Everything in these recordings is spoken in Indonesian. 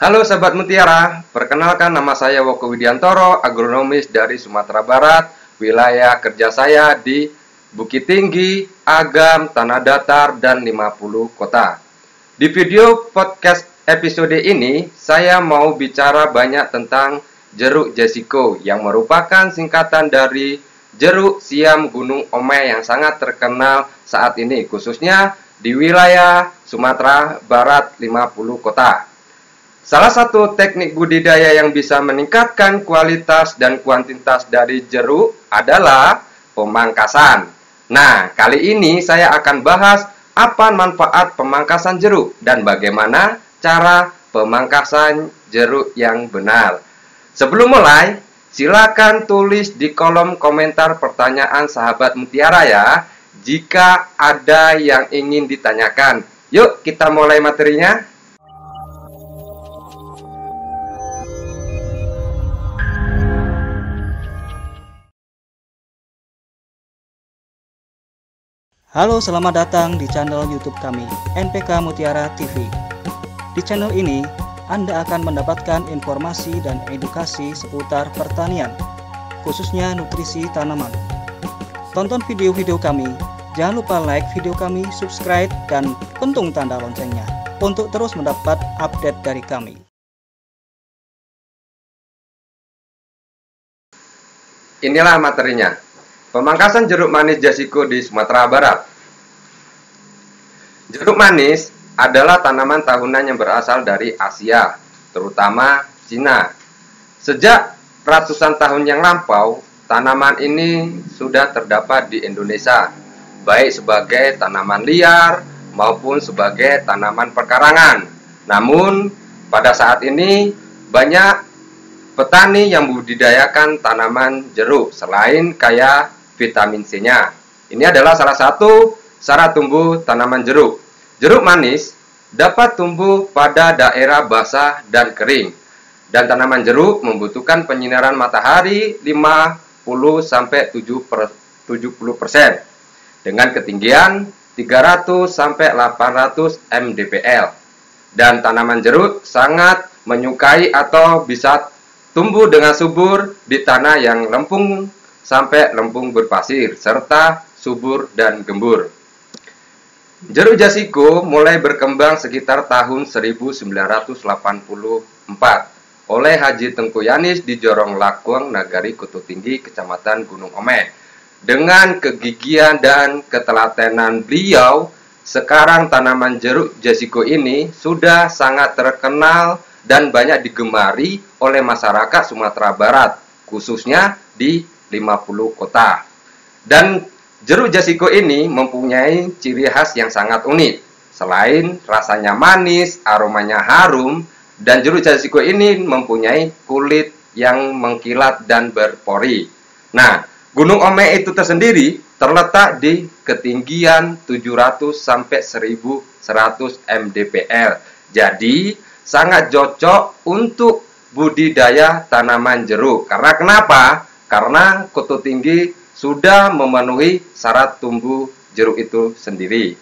Halo sahabat Mutiara, perkenalkan nama saya Woko Widiantoro, agronomis dari Sumatera Barat. Wilayah kerja saya di Bukit Tinggi, Agam, Tanah Datar, dan 50 kota. Di video podcast episode ini, saya mau bicara banyak tentang jeruk jesiko yang merupakan singkatan dari jeruk siam Gunung Ome yang sangat terkenal saat ini, khususnya di wilayah Sumatera Barat 50 kota. Salah satu teknik budidaya yang bisa meningkatkan kualitas dan kuantitas dari jeruk adalah pemangkasan. Nah, kali ini saya akan bahas apa manfaat pemangkasan jeruk dan bagaimana cara pemangkasan jeruk yang benar. Sebelum mulai, silakan tulis di kolom komentar pertanyaan sahabat Mutiara ya, jika ada yang ingin ditanyakan. Yuk, kita mulai materinya. Halo, selamat datang di channel YouTube kami, NPK Mutiara TV. Di channel ini, Anda akan mendapatkan informasi dan edukasi seputar pertanian, khususnya nutrisi tanaman. Tonton video-video kami, jangan lupa like video kami, subscribe, dan pentung tanda loncengnya untuk terus mendapat update dari kami. Inilah materinya. Pemangkasan jeruk manis jasiko di Sumatera Barat. Jeruk manis adalah tanaman tahunan yang berasal dari Asia, terutama Cina. Sejak ratusan tahun yang lampau, tanaman ini sudah terdapat di Indonesia, baik sebagai tanaman liar maupun sebagai tanaman perkarangan. Namun, pada saat ini banyak petani yang membudidayakan tanaman jeruk selain kaya vitamin C-nya. Ini adalah salah satu syarat tumbuh tanaman jeruk. Jeruk manis dapat tumbuh pada daerah basah dan kering. Dan tanaman jeruk membutuhkan penyinaran matahari 50 sampai 70% dengan ketinggian 300 sampai 800 mdpl. Dan tanaman jeruk sangat menyukai atau bisa tumbuh dengan subur di tanah yang lempung sampai lempung berpasir, serta subur dan gembur. Jeruk jasiko mulai berkembang sekitar tahun 1984 oleh Haji Tengku Yanis di Jorong Lakuang, Nagari Kutu Tinggi, Kecamatan Gunung Ome. Dengan kegigihan dan ketelatenan beliau, sekarang tanaman jeruk jasiko ini sudah sangat terkenal dan banyak digemari oleh masyarakat Sumatera Barat, khususnya di 50 kota. Dan jeruk jasiko ini mempunyai ciri khas yang sangat unik. Selain rasanya manis, aromanya harum, dan jeruk jasiko ini mempunyai kulit yang mengkilat dan berpori. Nah, Gunung Ome itu tersendiri terletak di ketinggian 700 sampai 1100 mdpl. Jadi, sangat cocok untuk budidaya tanaman jeruk. Karena kenapa? Karena kutu tinggi sudah memenuhi syarat tumbuh jeruk itu sendiri.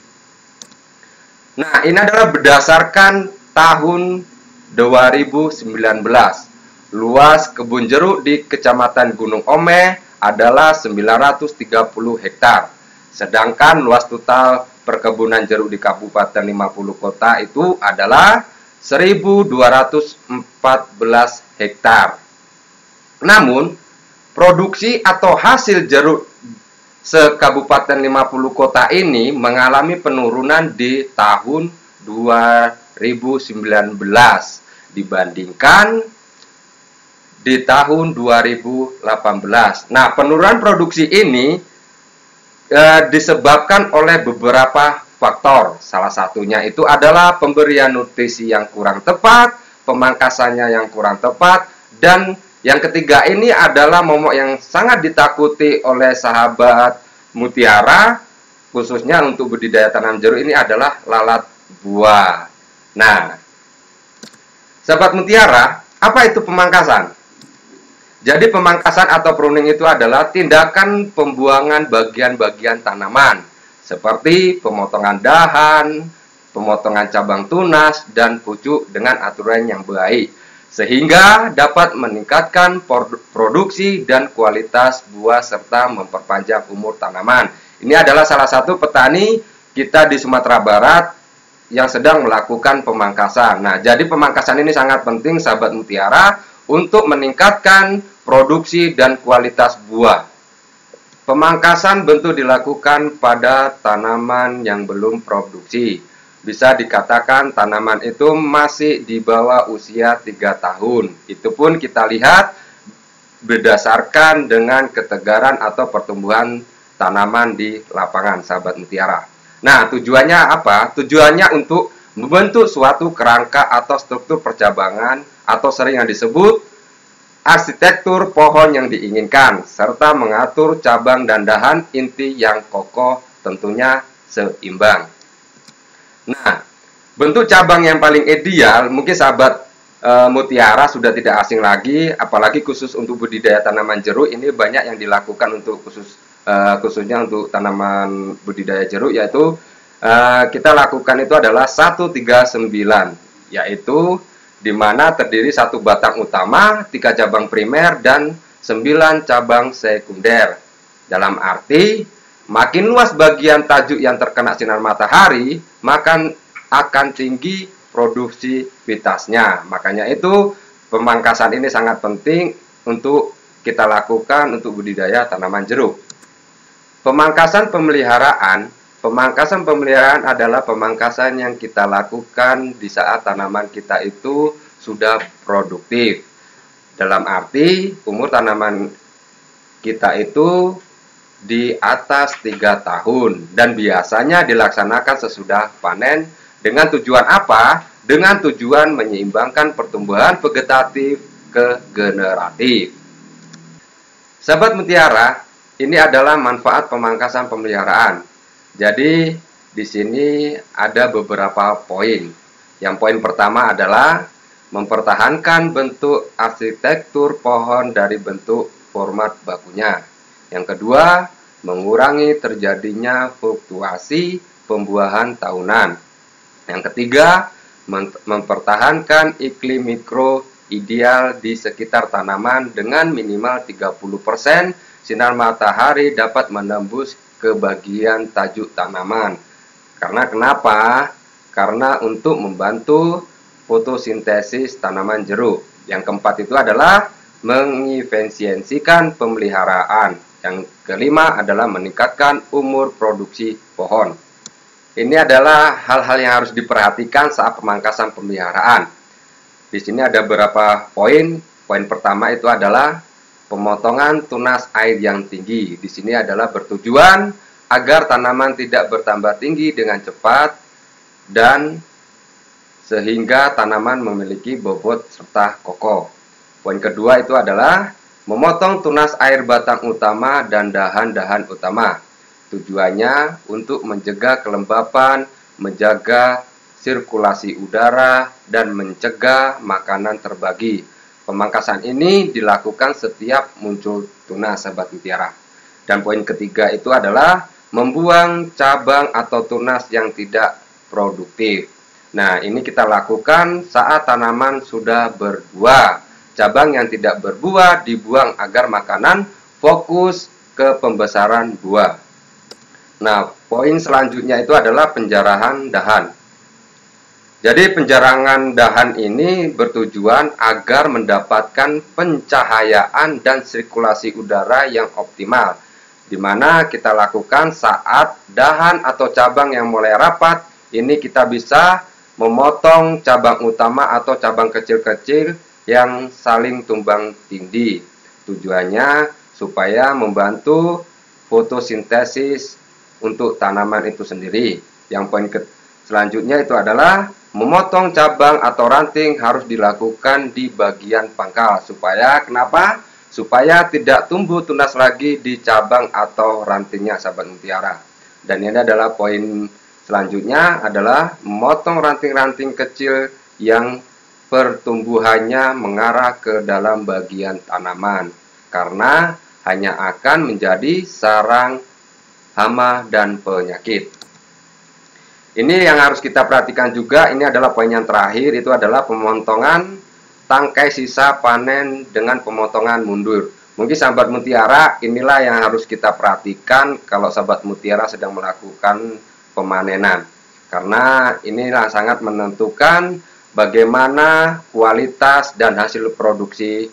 Nah, ini adalah berdasarkan tahun 2019. Luas kebun jeruk di Kecamatan Gunung Ome adalah 930 hektar. Sedangkan luas total perkebunan jeruk di Kabupaten 50 Kota itu adalah 1214 hektar. Namun, Produksi atau hasil jeruk sekabupaten 50 kota ini mengalami penurunan di tahun 2019 dibandingkan di tahun 2018. Nah, penurunan produksi ini e, disebabkan oleh beberapa faktor. Salah satunya itu adalah pemberian nutrisi yang kurang tepat, pemangkasannya yang kurang tepat, dan yang ketiga ini adalah momok yang sangat ditakuti oleh sahabat mutiara, khususnya untuk budidaya tanam jeruk ini adalah lalat buah. Nah, sahabat mutiara, apa itu pemangkasan? Jadi pemangkasan atau pruning itu adalah tindakan pembuangan bagian-bagian tanaman seperti pemotongan dahan, pemotongan cabang tunas dan pucuk dengan aturan yang baik sehingga dapat meningkatkan produksi dan kualitas buah serta memperpanjang umur tanaman. Ini adalah salah satu petani kita di Sumatera Barat yang sedang melakukan pemangkasan. Nah, jadi pemangkasan ini sangat penting sahabat mutiara untuk meningkatkan produksi dan kualitas buah. Pemangkasan bentuk dilakukan pada tanaman yang belum produksi bisa dikatakan tanaman itu masih di bawah usia 3 tahun. Itu pun kita lihat berdasarkan dengan ketegaran atau pertumbuhan tanaman di lapangan sahabat mutiara. Nah, tujuannya apa? Tujuannya untuk membentuk suatu kerangka atau struktur percabangan atau sering yang disebut arsitektur pohon yang diinginkan serta mengatur cabang dan dahan inti yang kokoh tentunya seimbang. Nah, bentuk cabang yang paling ideal mungkin sahabat e, mutiara sudah tidak asing lagi, apalagi khusus untuk budidaya tanaman jeruk ini banyak yang dilakukan untuk khusus e, khususnya untuk tanaman budidaya jeruk yaitu e, kita lakukan itu adalah 139 yaitu di mana terdiri satu batang utama, tiga cabang primer dan sembilan cabang sekunder. Dalam arti Makin luas bagian tajuk yang terkena sinar matahari, maka akan tinggi produktivitasnya. Makanya itu pemangkasan ini sangat penting untuk kita lakukan untuk budidaya tanaman jeruk. Pemangkasan pemeliharaan Pemangkasan pemeliharaan adalah pemangkasan yang kita lakukan di saat tanaman kita itu sudah produktif. Dalam arti umur tanaman kita itu di atas tiga tahun dan biasanya dilaksanakan sesudah panen dengan tujuan apa? Dengan tujuan menyeimbangkan pertumbuhan vegetatif ke generatif. Sahabat mutiara, ini adalah manfaat pemangkasan pemeliharaan. Jadi di sini ada beberapa poin. Yang poin pertama adalah mempertahankan bentuk arsitektur pohon dari bentuk format bakunya. Yang kedua, mengurangi terjadinya fluktuasi pembuahan tahunan. Yang ketiga, mempertahankan iklim mikro ideal di sekitar tanaman dengan minimal 30% sinar matahari dapat menembus ke bagian tajuk tanaman. Karena kenapa? Karena untuk membantu fotosintesis tanaman jeruk. Yang keempat itu adalah mengefisiensikan pemeliharaan. Yang kelima adalah meningkatkan umur produksi pohon. Ini adalah hal-hal yang harus diperhatikan saat pemangkasan pemeliharaan. Di sini ada beberapa poin. Poin pertama itu adalah pemotongan tunas air yang tinggi. Di sini adalah bertujuan agar tanaman tidak bertambah tinggi dengan cepat dan sehingga tanaman memiliki bobot serta kokoh. Poin kedua itu adalah Memotong tunas air batang utama dan dahan-dahan utama. Tujuannya untuk mencegah kelembapan, menjaga sirkulasi udara, dan mencegah makanan terbagi. Pemangkasan ini dilakukan setiap muncul tunas sahabat mutiara. Dan poin ketiga itu adalah membuang cabang atau tunas yang tidak produktif. Nah, ini kita lakukan saat tanaman sudah berbuah cabang yang tidak berbuah dibuang agar makanan fokus ke pembesaran buah. Nah, poin selanjutnya itu adalah penjarahan dahan. Jadi penjarangan dahan ini bertujuan agar mendapatkan pencahayaan dan sirkulasi udara yang optimal di mana kita lakukan saat dahan atau cabang yang mulai rapat ini kita bisa memotong cabang utama atau cabang kecil-kecil yang saling tumbang tindih. Tujuannya supaya membantu fotosintesis untuk tanaman itu sendiri. Yang poin ke selanjutnya itu adalah memotong cabang atau ranting harus dilakukan di bagian pangkal supaya kenapa? Supaya tidak tumbuh tunas lagi di cabang atau rantingnya sahabat mutiara. Dan ini adalah poin selanjutnya adalah memotong ranting-ranting kecil yang pertumbuhannya mengarah ke dalam bagian tanaman karena hanya akan menjadi sarang hama dan penyakit. Ini yang harus kita perhatikan juga, ini adalah poin yang terakhir, itu adalah pemotongan tangkai sisa panen dengan pemotongan mundur. Mungkin sahabat mutiara, inilah yang harus kita perhatikan kalau sahabat mutiara sedang melakukan pemanenan. Karena inilah sangat menentukan bagaimana kualitas dan hasil produksi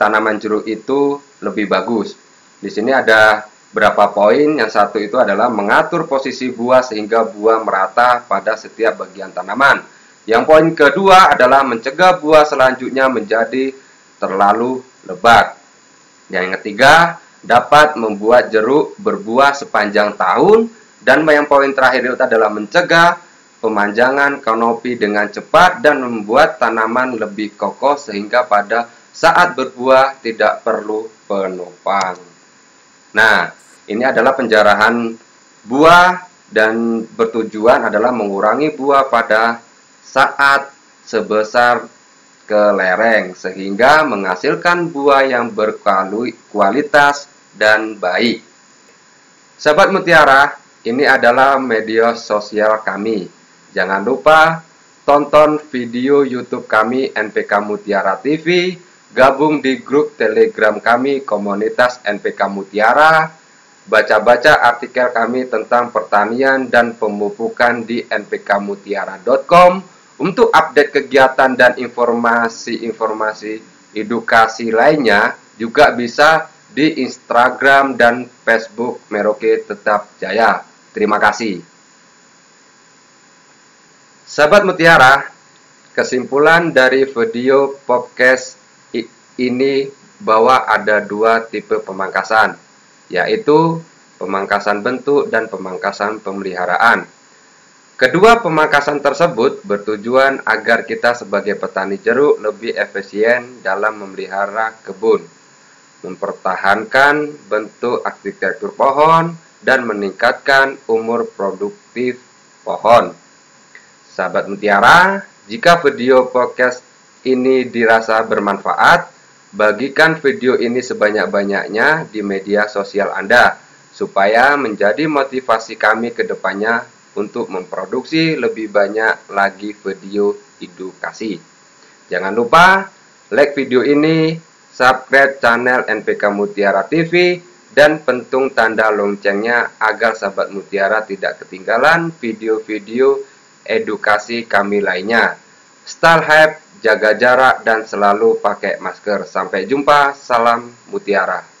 tanaman jeruk itu lebih bagus. Di sini ada berapa poin. Yang satu itu adalah mengatur posisi buah sehingga buah merata pada setiap bagian tanaman. Yang poin kedua adalah mencegah buah selanjutnya menjadi terlalu lebat. Yang ketiga, dapat membuat jeruk berbuah sepanjang tahun dan yang poin terakhir itu adalah mencegah pemanjangan kanopi dengan cepat dan membuat tanaman lebih kokoh sehingga pada saat berbuah tidak perlu penopang. Nah, ini adalah penjarahan buah dan bertujuan adalah mengurangi buah pada saat sebesar ke lereng sehingga menghasilkan buah yang berkualitas dan baik. Sahabat Mutiara, ini adalah media sosial kami. Jangan lupa tonton video YouTube kami NPK Mutiara TV, gabung di grup Telegram kami komunitas NPK Mutiara, baca-baca artikel kami tentang pertanian dan pemupukan di npkmutiara.com untuk update kegiatan dan informasi-informasi edukasi lainnya juga bisa di Instagram dan Facebook Merauke Tetap Jaya. Terima kasih. Sahabat Mutiara, kesimpulan dari video podcast ini bahwa ada dua tipe pemangkasan yaitu pemangkasan bentuk dan pemangkasan pemeliharaan. Kedua pemangkasan tersebut bertujuan agar kita sebagai petani jeruk lebih efisien dalam memelihara kebun, mempertahankan bentuk arsitektur pohon, dan meningkatkan umur produktif pohon. Sahabat Mutiara, jika video podcast ini dirasa bermanfaat, Bagikan video ini sebanyak-banyaknya di media sosial Anda, supaya menjadi motivasi kami ke depannya untuk memproduksi lebih banyak lagi video edukasi. Jangan lupa like video ini, subscribe channel NPK Mutiara TV, dan pentung tanda loncengnya agar sahabat Mutiara tidak ketinggalan video-video edukasi kami lainnya. Style Hype jaga jarak dan selalu pakai masker. Sampai jumpa, salam mutiara.